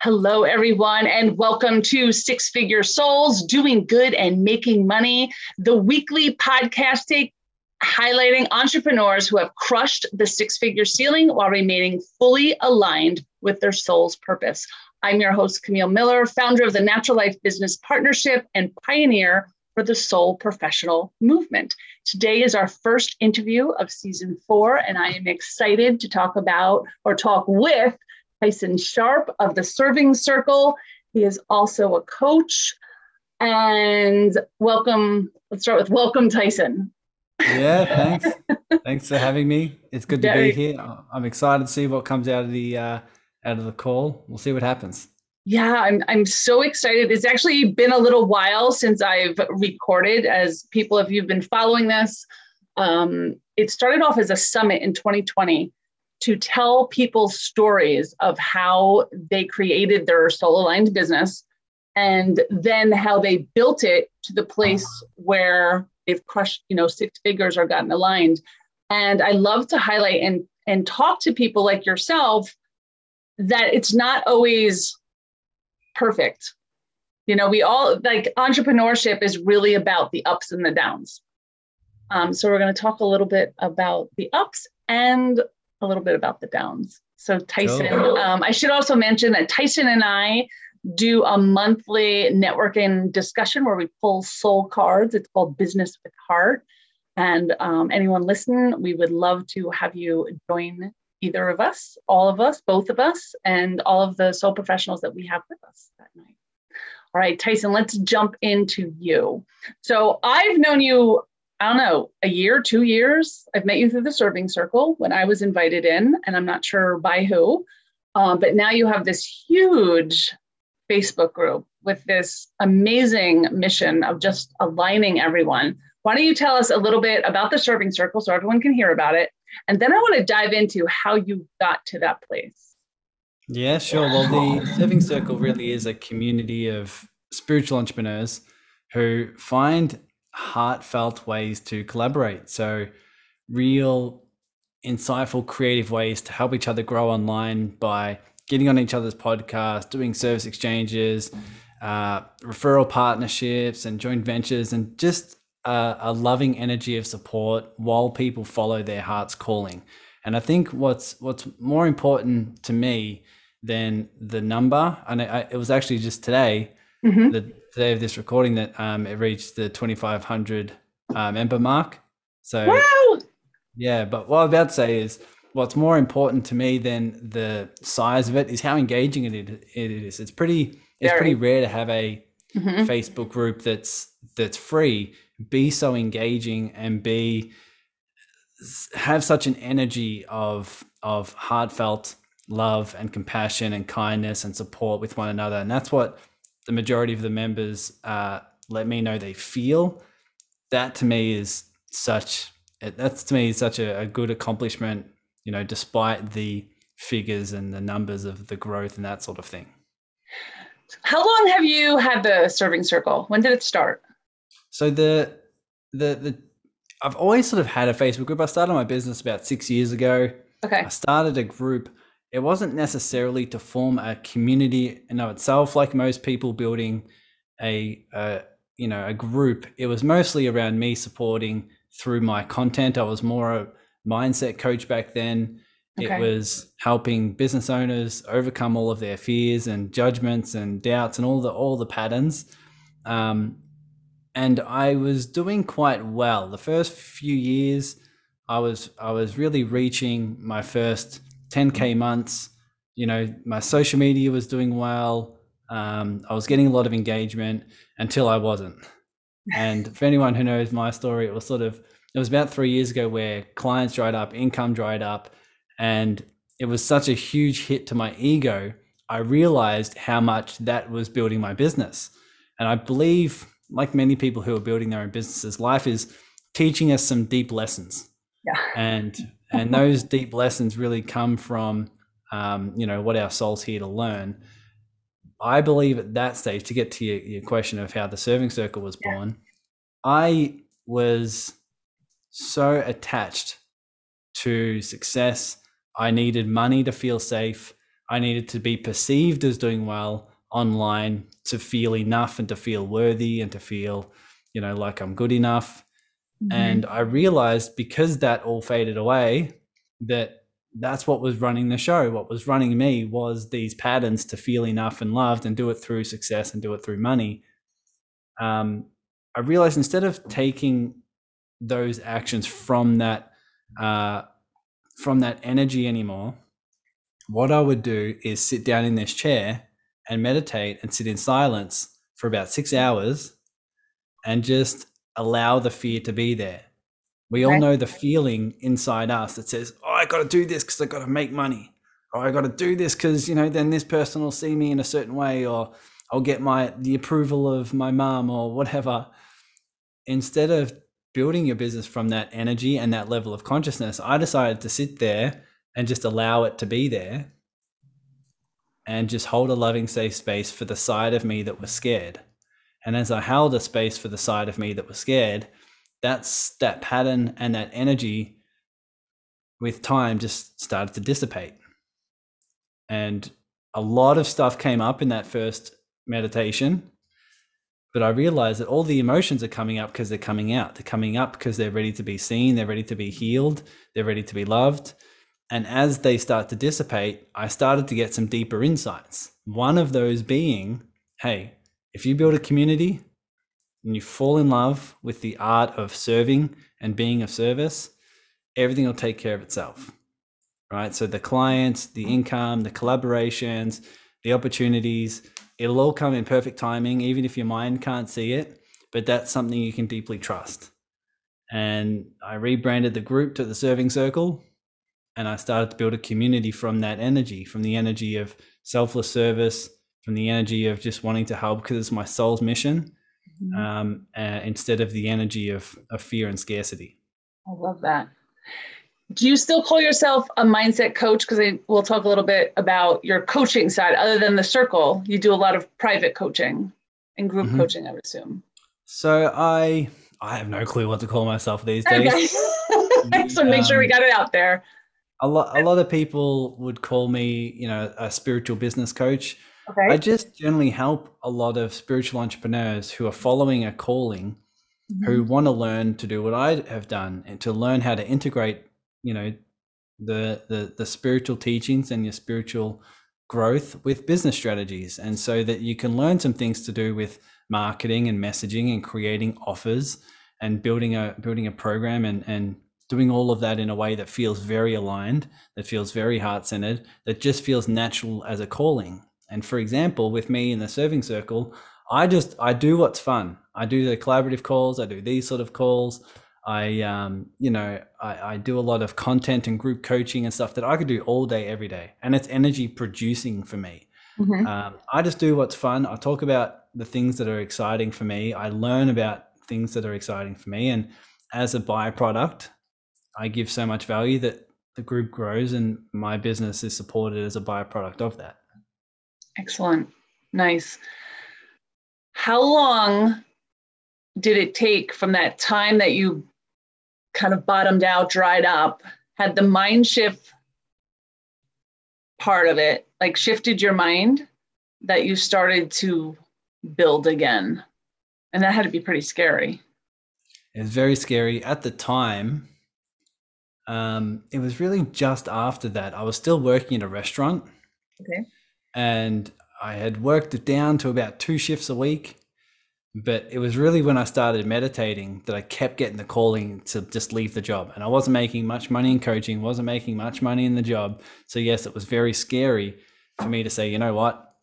Hello, everyone, and welcome to Six Figure Souls Doing Good and Making Money, the weekly podcast take highlighting entrepreneurs who have crushed the six figure ceiling while remaining fully aligned with their soul's purpose. I'm your host, Camille Miller, founder of the Natural Life Business Partnership and pioneer for the Soul Professional Movement. Today is our first interview of season four, and I am excited to talk about or talk with Tyson Sharp of the Serving Circle. He is also a coach. And welcome, let's start with welcome, Tyson. Yeah, thanks. thanks for having me. It's good to Very, be here. I'm excited to see what comes out of the uh, out of the call. We'll see what happens. Yeah, I'm I'm so excited. It's actually been a little while since I've recorded. As people, if you've been following this, um, it started off as a summit in 2020 to tell people stories of how they created their soul aligned business and then how they built it to the place where they've crushed, you know, six figures or gotten aligned. And I love to highlight and and talk to people like yourself that it's not always perfect. You know, we all like entrepreneurship is really about the ups and the downs. Um, so we're going to talk a little bit about the ups and a little bit about the downs. So Tyson, cool. um, I should also mention that Tyson and I do a monthly networking discussion where we pull soul cards. It's called Business with Heart. And um, anyone listening, we would love to have you join either of us, all of us, both of us, and all of the soul professionals that we have with us that night. All right, Tyson, let's jump into you. So I've known you I don't know, a year, two years. I've met you through the serving circle when I was invited in, and I'm not sure by who. Um, but now you have this huge Facebook group with this amazing mission of just aligning everyone. Why don't you tell us a little bit about the serving circle so everyone can hear about it? And then I want to dive into how you got to that place. Yeah, sure. Well, the serving circle really is a community of spiritual entrepreneurs who find heartfelt ways to collaborate. So, real, insightful, creative ways to help each other grow online by getting on each other's podcasts, doing service exchanges, uh, referral partnerships, and joint ventures, and just a, a loving energy of support while people follow their heart's calling. And I think what's what's more important to me than the number, and it was actually just today mm-hmm. the day of this recording that um, it reached the 2,500 uh, member mark. So, wow. yeah, but what I'm about to say is what's more important to me than the size of it is how engaging it, it is. It's pretty, it's Very. pretty rare to have a mm-hmm. Facebook group that's, that's free, be so engaging and be, have such an energy of, of heartfelt love and compassion and kindness and support with one another. And that's what the majority of the members uh, let me know they feel, that to me is such that's to me such a, a good accomplishment. You know, despite the figures and the numbers of the growth and that sort of thing. How long have you had the serving circle? When did it start? So the the the I've always sort of had a Facebook group. I started my business about six years ago. Okay. I started a group it wasn't necessarily to form a community in of itself like most people building a, a you know a group. It was mostly around me supporting through my content. I was more a mindset coach back then. Okay. it was helping business owners overcome all of their fears and judgments and doubts and all the all the patterns. Um, and i was doing quite well. The first few years i was i was really reaching my first 10k months. You know, my social media was doing well. Um, I was getting a lot of engagement until I wasn't. And for anyone who knows my story, it was sort of it was about three years ago where clients dried up, income dried up, and it was such a huge hit to my ego. I realized how much that was building my business. And I believe, like many people who are building their own businesses, life is teaching us some deep lessons. Yeah. And and those deep lessons really come from um, you know what our soul's here to learn i believe at that stage to get to your, your question of how the serving circle was born yeah. i was so attached to success i needed money to feel safe I needed to be perceived as doing well online to feel enough and to feel worthy and to feel, you know, like I'm good enough. Mm-hmm. And I realized because that all faded away, that that's what was running the show. What was running me was these patterns to feel enough and loved and do it through success and do it through money. Um, I realized instead of taking those actions from that uh, from that energy anymore, what I would do is sit down in this chair and meditate and sit in silence for about six hours and just allow the fear to be there. We all know the feeling inside us that says, "Oh, I got to do this because I got to make money," or "I got to do this because you know then this person will see me in a certain way," or "I'll get my the approval of my mom," or whatever. Instead of building your business from that energy and that level of consciousness, I decided to sit there and just allow it to be there, and just hold a loving, safe space for the side of me that was scared. And as I held a space for the side of me that was scared that's that pattern and that energy with time just started to dissipate. And a lot of stuff came up in that first meditation. But I realized that all the emotions are coming up because they're coming out. They're coming up because they're ready to be seen, they're ready to be healed, they're ready to be loved. And as they start to dissipate, I started to get some deeper insights. One of those being hey, if you build a community, and you fall in love with the art of serving and being of service, everything will take care of itself. Right. So the clients, the income, the collaborations, the opportunities, it'll all come in perfect timing, even if your mind can't see it. But that's something you can deeply trust. And I rebranded the group to the Serving Circle. And I started to build a community from that energy, from the energy of selfless service, from the energy of just wanting to help because it's my soul's mission mm-hmm. um, uh, instead of the energy of, of fear and scarcity. I love that. Do you still call yourself a mindset coach? Because we'll talk a little bit about your coaching side. Other than the circle, you do a lot of private coaching and group mm-hmm. coaching, I would assume. So I I have no clue what to call myself these days. Okay. so make sure we um, got it out there. A lot a lot of people would call me, you know, a spiritual business coach. Okay. I just generally help a lot of spiritual entrepreneurs who are following a calling, mm-hmm. who want to learn to do what I have done and to learn how to integrate, you know, the the the spiritual teachings and your spiritual growth with business strategies, and so that you can learn some things to do with marketing and messaging and creating offers and building a building a program and and doing all of that in a way that feels very aligned, that feels very heart centered, that just feels natural as a calling. And for example, with me in the serving circle, I just I do what's fun. I do the collaborative calls. I do these sort of calls. I um, you know I, I do a lot of content and group coaching and stuff that I could do all day every day, and it's energy producing for me. Mm-hmm. Um, I just do what's fun. I talk about the things that are exciting for me. I learn about things that are exciting for me, and as a byproduct, I give so much value that the group grows, and my business is supported as a byproduct of that. Excellent. Nice. How long did it take from that time that you kind of bottomed out, dried up, had the mind shift part of it, like shifted your mind that you started to build again? And that had to be pretty scary. It was very scary at the time. Um, it was really just after that. I was still working in a restaurant. Okay and I had worked it down to about two shifts a week. But it was really when I started meditating that I kept getting the calling to just leave the job. And I wasn't making much money in coaching, wasn't making much money in the job. So, yes, it was very scary for me to say, you know what,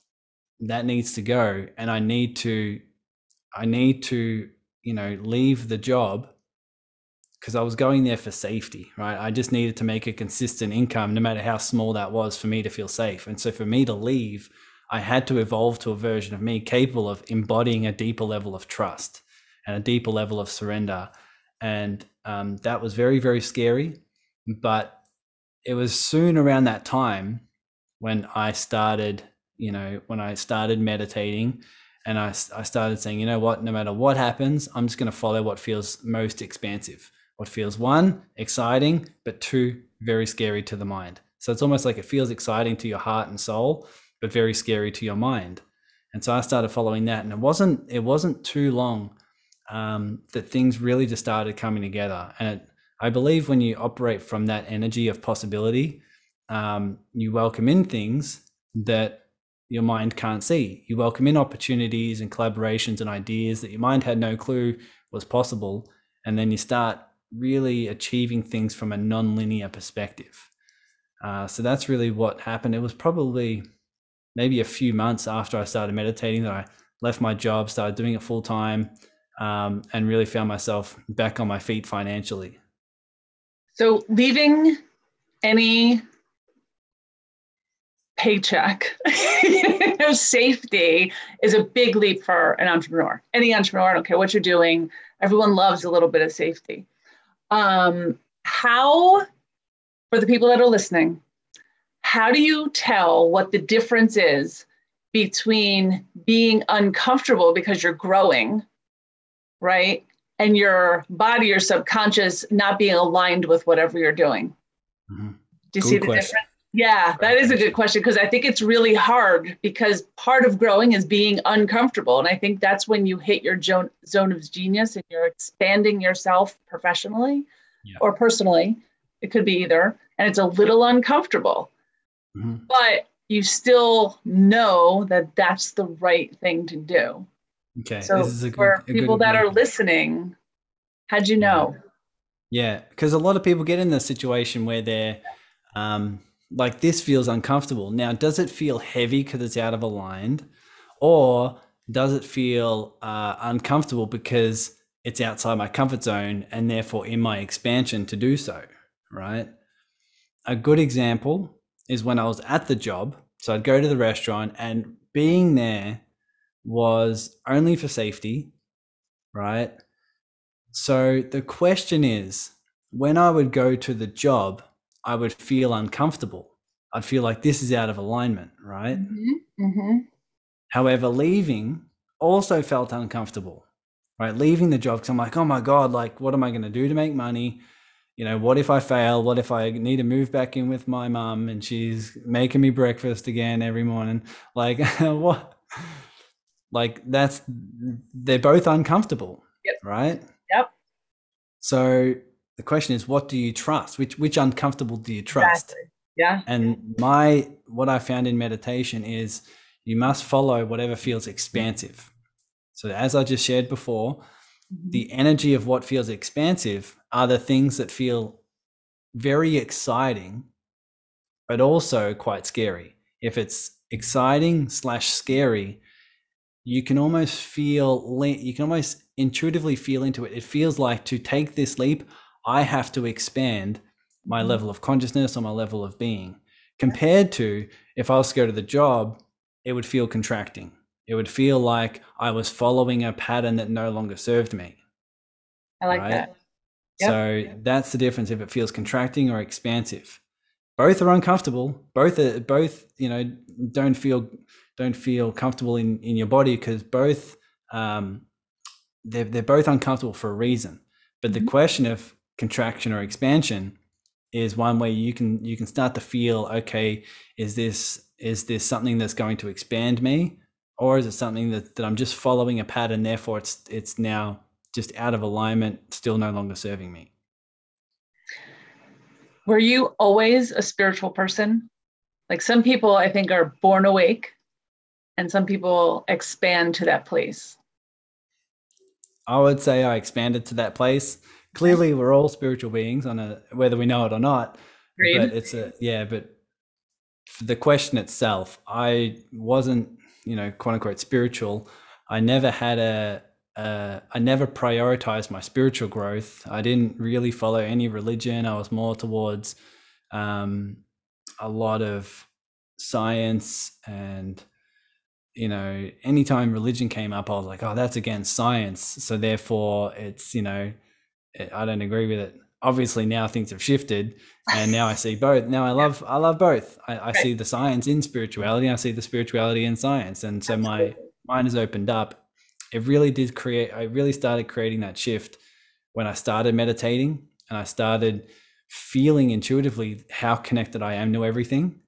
that needs to go. And I need to, I need to, you know, leave the job because I was going there for safety, right? I just needed to make a consistent income, no matter how small that was, for me to feel safe. And so for me to leave, I had to evolve to a version of me capable of embodying a deeper level of trust and a deeper level of surrender. And um, that was very, very scary. But it was soon around that time when I started, you know, when I started meditating and I, I started saying, you know what, no matter what happens, I'm just going to follow what feels most expansive what feels one, exciting, but two, very scary to the mind. So it's almost like it feels exciting to your heart and soul, but very scary to your mind. And so I started following that, and it wasn't it wasn't too long um, that things really just started coming together. And it, I believe when you operate from that energy of possibility, um, you welcome in things that your mind can't see. You welcome in opportunities and collaborations and ideas that your mind had no clue was possible. And then you start really achieving things from a non-linear perspective. Uh, so that's really what happened. It was probably maybe a few months after I started meditating that I left my job, started doing it full time, um, and really found myself back on my feet financially. So leaving any paycheck, you know, safety is a big leap for an entrepreneur. Any entrepreneur, I don't care what you're doing, everyone loves a little bit of safety. Um, how, for the people that are listening, how do you tell what the difference is between being uncomfortable because you're growing, right? And your body, your subconscious not being aligned with whatever you're doing. Mm-hmm. Do you Good see the question. difference? Yeah, that is a good question because I think it's really hard because part of growing is being uncomfortable. And I think that's when you hit your zone, zone of genius and you're expanding yourself professionally yeah. or personally. It could be either. And it's a little uncomfortable, mm-hmm. but you still know that that's the right thing to do. Okay. So good, for people that are listening, how'd you know? Yeah, because a lot of people get in the situation where they're, um, like this feels uncomfortable. Now, does it feel heavy because it's out of aligned, or does it feel uh, uncomfortable because it's outside my comfort zone and therefore in my expansion to do so? Right. A good example is when I was at the job. So I'd go to the restaurant, and being there was only for safety, right? So the question is when I would go to the job, I would feel uncomfortable. I'd feel like this is out of alignment, right? Mm-hmm. Mm-hmm. However, leaving also felt uncomfortable, right? Leaving the job because I'm like, oh my God, like, what am I going to do to make money? You know, what if I fail? What if I need to move back in with my mom and she's making me breakfast again every morning? Like, what? Like, that's, they're both uncomfortable, yep. right? Yep. So the question is what do you trust? Which which uncomfortable do you trust? Exactly. yeah. And my what i found in meditation is you must follow whatever feels expansive. So as i just shared before mm-hmm. the energy of what feels expansive are the things that feel very exciting but also quite scary. If it's exciting slash scary you can almost feel you can almost intuitively feel into it. It feels like to take this leap I have to expand my mm-hmm. level of consciousness or my level of being compared to if I was to go to the job, it would feel contracting. It would feel like I was following a pattern that no longer served me. I like right? that. Yep. So that's the difference if it feels contracting or expansive. Both are uncomfortable. Both are both, you know, don't feel don't feel comfortable in, in your body because both um, they're they're both uncomfortable for a reason. But mm-hmm. the question of contraction or expansion is one where you can you can start to feel okay is this is this something that's going to expand me? Or is it something that, that i'm just following a pattern therefore it's it's now just out of alignment still no longer serving me? Were you always a spiritual person? Like some people i think are born awake and some people expand to that place. I would say i expanded to that place clearly we're all spiritual beings on a whether we know it or not but it's a yeah but the question itself i wasn't you know quote unquote spiritual i never had a uh, I never prioritized my spiritual growth. I didn't really follow any religion. I was more towards um, a lot of science and you know anytime religion came up i was like oh that's against science so therefore it's you know I don't agree with it. Obviously, now things have shifted, and now I see both. Now I love I love both. I, I see the science in spirituality. I see the spirituality in science, and so Absolutely. my mind has opened up. It really did create. I really started creating that shift when I started meditating, and I started feeling intuitively how connected I am to everything.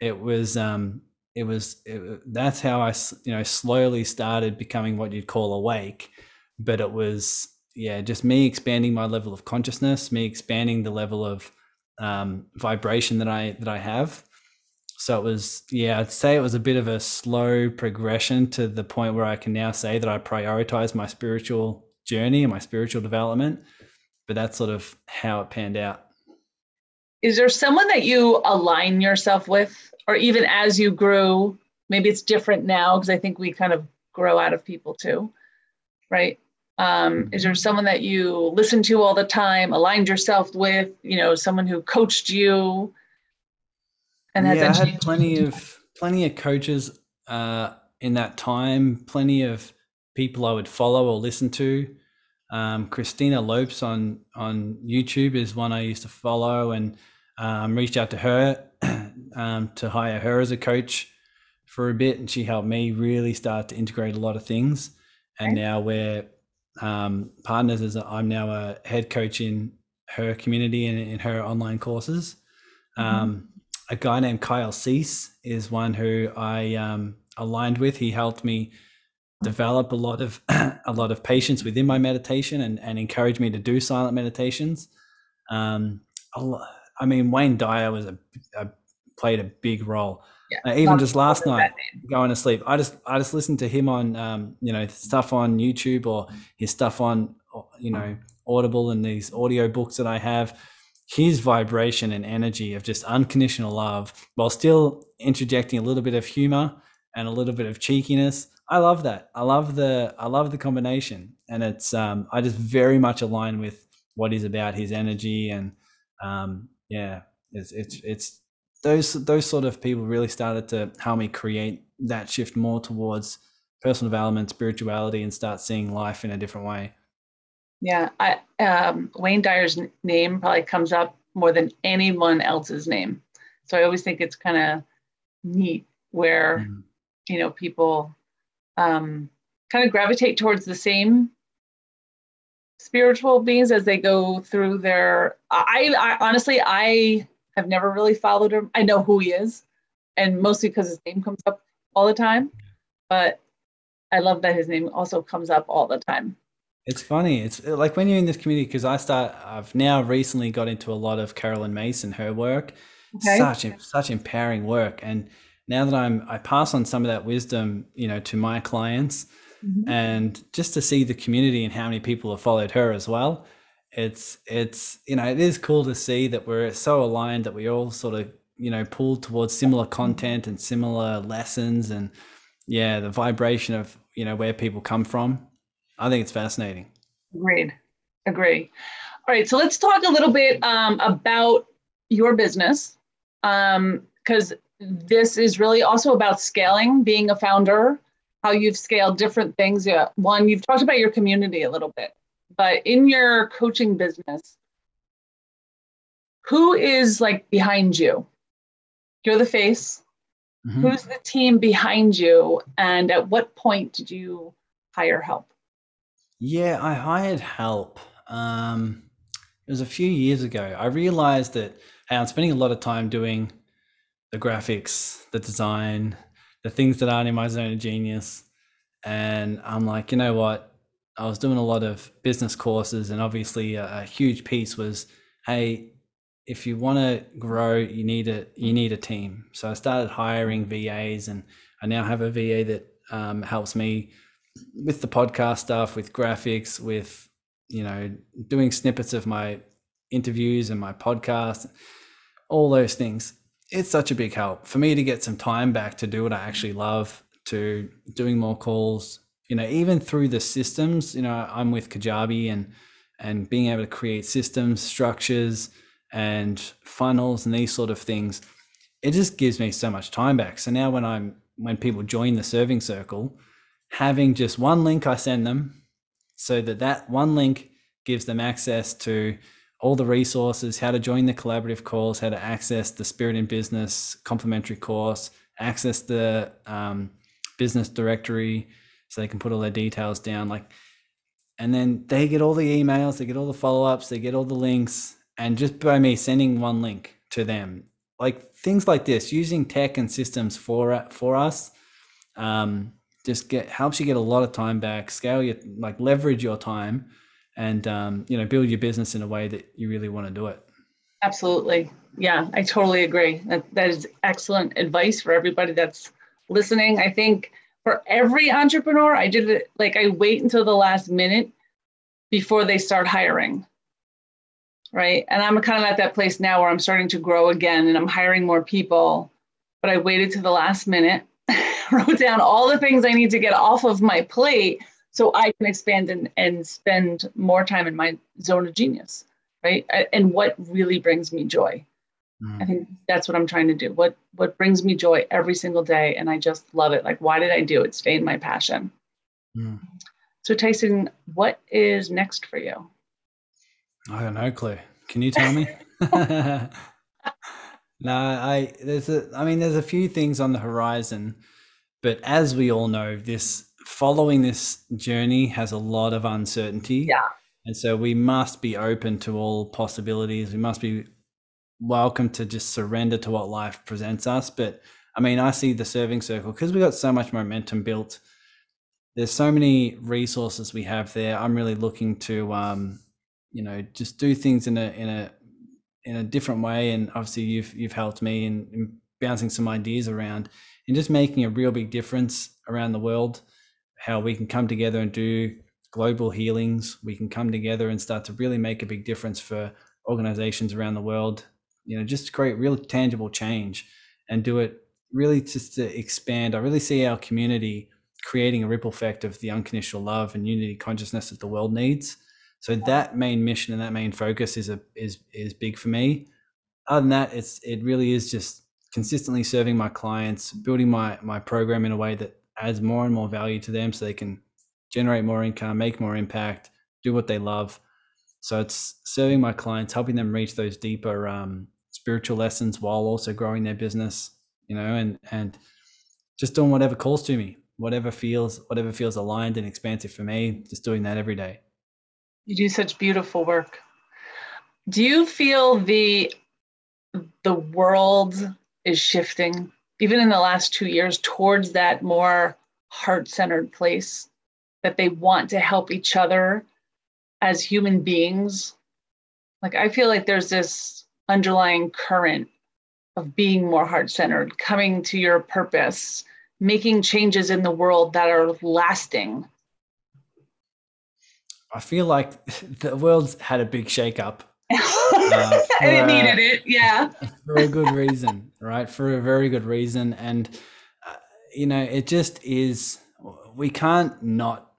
It was um, it was it, that's how I you know slowly started becoming what you'd call awake, but it was yeah just me expanding my level of consciousness, me expanding the level of um, vibration that I that I have. So it was yeah I'd say it was a bit of a slow progression to the point where I can now say that I prioritize my spiritual journey and my spiritual development, but that's sort of how it panned out. Is there someone that you align yourself with or even as you grew maybe it's different now because i think we kind of grow out of people too right um, is there someone that you listen to all the time aligned yourself with you know someone who coached you? And yeah, i had plenty of plenty of coaches uh, in that time plenty of people i would follow or listen to. Um, christina lopes on on youtube is one i used to follow and um, reached out to her um, to hire her as a coach for a bit, and she helped me really start to integrate a lot of things. And now we're um, partners. is i I'm now a head coach in her community and in her online courses. Mm-hmm. Um, a guy named Kyle Cease is one who I um, aligned with. He helped me develop a lot of a lot of patience within my meditation and, and encouraged me to do silent meditations. Um, I mean, Wayne Dyer was a, a played a big role. Yeah, uh, even just last night, going to sleep, I just I just listened to him on um, you know stuff on YouTube or his stuff on you know Audible and these audio books that I have. His vibration and energy of just unconditional love, while still interjecting a little bit of humor and a little bit of cheekiness. I love that. I love the I love the combination, and it's um, I just very much align with what he's about, his energy, and um, yeah, it's it's it's those those sort of people really started to help me create that shift more towards personal development, spirituality, and start seeing life in a different way. Yeah, I, um, Wayne Dyer's name probably comes up more than anyone else's name. So I always think it's kind of neat where mm. you know people um, kind of gravitate towards the same spiritual beings as they go through their. I, I honestly I I've never really followed him. I know who he is, and mostly because his name comes up all the time. But I love that his name also comes up all the time. It's funny. It's like when you're in this community because I start. I've now recently got into a lot of Caroline Myss, her work. Okay. Such such empowering work, and now that I'm, I pass on some of that wisdom, you know, to my clients, mm-hmm. and just to see the community and how many people have followed her as well it's it's you know it is cool to see that we're so aligned that we all sort of you know pulled towards similar content and similar lessons and yeah the vibration of you know where people come from. I think it's fascinating. Agreed. Agree. All right so let's talk a little bit um, about your business because um, this is really also about scaling being a founder how you've scaled different things. Yeah one you've talked about your community a little bit but in your coaching business, who is like behind you? You're the face. Mm-hmm. Who's the team behind you? And at what point did you hire help? Yeah, I hired help. Um, it was a few years ago. I realized that hey, I'm spending a lot of time doing the graphics, the design, the things that aren't in my zone of genius. And I'm like, you know what? I was doing a lot of business courses, and obviously a, a huge piece was, hey, if you want to grow, you need a you need a team. So I started hiring VAs, and I now have a VA that um, helps me with the podcast stuff, with graphics, with you know doing snippets of my interviews and my podcast, all those things. It's such a big help for me to get some time back to do what I actually love, to doing more calls, you know, even through the systems, you know, I'm with Kajabi and and being able to create systems, structures, and funnels and these sort of things, it just gives me so much time back. So now when I'm when people join the serving circle, having just one link I send them, so that that one link gives them access to all the resources, how to join the collaborative calls, how to access the Spirit in Business complimentary course, access the um, business directory, so they can put all their details down like and then they get all the emails they get all the follow-ups they get all the links and just by me sending one link to them, like things like this, using tech and systems for for us, um, just get helps you get a lot of time back, scale your like leverage your time, and um, you know build your business in a way that you really want to do it. Absolutely, yeah, I totally agree. That that is excellent advice for everybody that's listening. I think for every entrepreneur, I did it like I wait until the last minute before they start hiring right? And I'm kind of at that place now where I'm starting to grow again and I'm hiring more people. But I waited to the last minute, wrote down all the things I need to get off of my plate so I can expand and, and spend more time in my zone of genius, right? And what really brings me joy. Mm. I think that's what I'm trying to do. What what brings me joy every single day, and I just love it. Like, why did I do it? Stay in my passion. Mm. So, Tyson, what is next for you? I have no clue. Can you tell me? no, I there's a I mean there's a few things on the horizon, but as we all know, this following this journey has a lot of uncertainty. Yeah. And so we must be open to all possibilities. We must be welcome to just surrender to what life presents us. But I mean, I see the serving circle because we got so much momentum built. There's so many resources we have there. I'm really looking to um, you know just do things in a in a in a different way and obviously you've you've helped me in, in bouncing some ideas around and just making a real big difference around the world how we can come together and do global healings we can come together and start to really make a big difference for organizations around the world you know just to create real tangible change and do it really just to expand i really see our community creating a ripple effect of the unconditional love and unity consciousness that the world needs so that main mission and that main focus is a is is big for me. Other than that, it's it really is just consistently serving my clients, building my my program in a way that adds more and more value to them, so they can generate more income, make more impact, do what they love. So it's serving my clients, helping them reach those deeper um, spiritual lessons while also growing their business, you know, and and just doing whatever calls to me, whatever feels whatever feels aligned and expansive for me. Just doing that every day. You do such beautiful work. Do you feel the the world is shifting, even in the last two years, towards that more heart-centered place that they want to help each other as human beings? Like I feel like there's this underlying current of being more heart-centered, coming to your purpose, making changes in the world that are lasting I feel like the world's had a big shakeup. Uh, and it needed it, yeah. For a good reason, right? For a very good reason. And, uh, you know, it just is, we can't not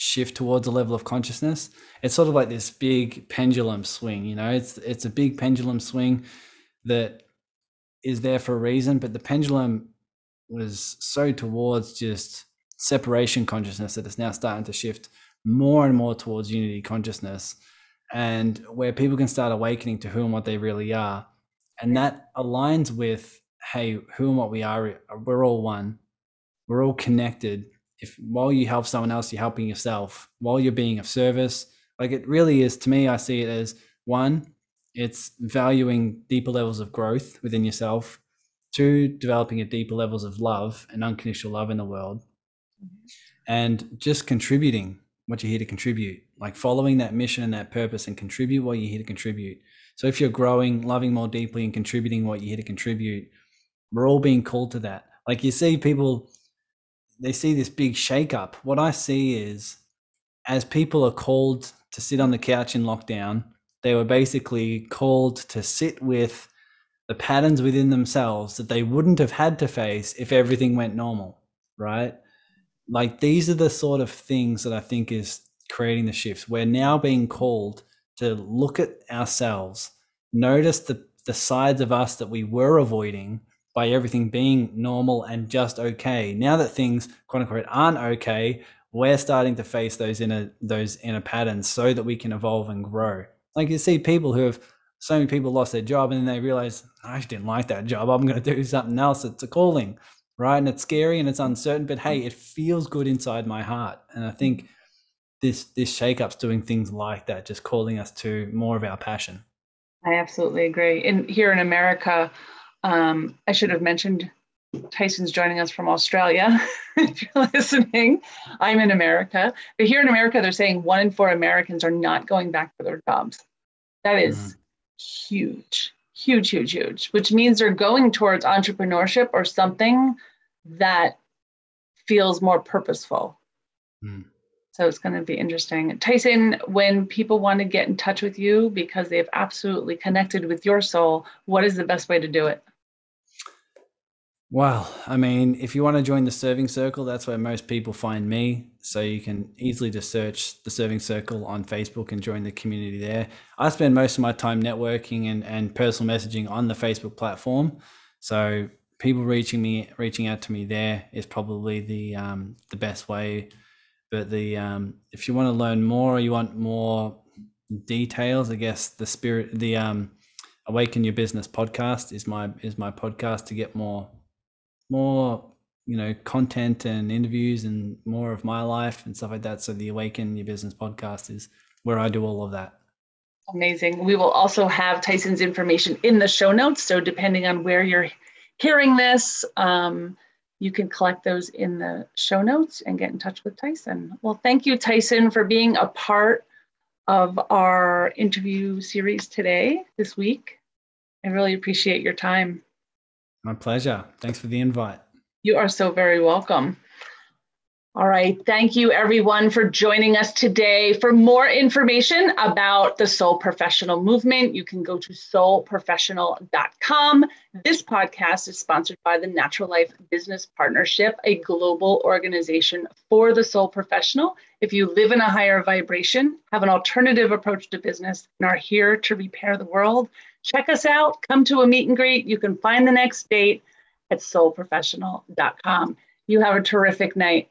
shift towards a level of consciousness. It's sort of like this big pendulum swing, you know, it's, it's a big pendulum swing that is there for a reason, but the pendulum was so towards just separation consciousness that it's now starting to shift more and more towards unity consciousness and where people can start awakening to who and what they really are. And that aligns with, hey, who and what we are, we're all one. We're all connected. If while you help someone else, you're helping yourself. While you're being of service, like it really is to me, I see it as one, it's valuing deeper levels of growth within yourself. Two, developing a deeper levels of love and unconditional love in the world. Mm-hmm. And just contributing what you're here to contribute, like following that mission and that purpose and contribute what you're here to contribute. So if you're growing, loving more deeply and contributing what you're here to contribute, we're all being called to that. Like you see people, they see this big shakeup. What I see is as people are called to sit on the couch in lockdown, they were basically called to sit with the patterns within themselves that they wouldn't have had to face if everything went normal, right? like these are the sort of things that I think is creating the shifts. We're now being called to look at ourselves, notice the, the sides of us that we were avoiding by everything being normal and just okay. Now that things quote unquote aren't okay, we're starting to face those inner those inner patterns so that we can evolve and grow. Like you see people who have so many people lost their job and then they realize I just didn't like that job. I'm going to do something else. It's a calling right? And it's scary and it's uncertain, but hey, it feels good inside my heart. And I think this this shakeup's doing things like that, just calling us to more of our passion. I absolutely agree. And here in America, um, I should have mentioned Tyson's joining us from Australia. if you're listening, I'm in America. But here in America, they're saying one in four Americans are not going back to their jobs. That is mm. huge, huge, huge, huge, which means they're going towards entrepreneurship or something that feels more purposeful. Mm. So it's going to be interesting. Tyson, when people want to get in touch with you because they've absolutely connected with your soul, what is the best way to do it? Well, I mean, if you want to join the serving circle, that's where most people find me. So you can easily just search the serving circle on Facebook and join the community there. I spend most of my time networking and, and personal messaging on the Facebook platform. So people reaching me, reaching out to me there is probably the um, the best way. But the um, if you want to learn more, or you want more details, I guess the spirit, the um, Awaken Your Business podcast is my is my podcast to get more more you know content and interviews and more of my life and stuff like that. So the awaken your business podcast is where i do all of that. Amazing. We will also have tyson's information in the show notes. So depending on where you're hearing this um, you can collect those in the show notes and get in touch with tyson. Well thank you tyson for being a part of our interview series today this week. I really appreciate your time my pleasure. Thanks for the invite. You are so very welcome. All right. Thank you, everyone, for joining us today. For more information about the Soul Professional Movement, you can go to soulprofessional.com. This podcast is sponsored by the Natural Life Business Partnership, a global organization for the soul professional. If you live in a higher vibration, have an alternative approach to business, and are here to repair the world, check us out. Come to a meet and greet. You can find the next date at soulprofessional.com. You have a terrific night.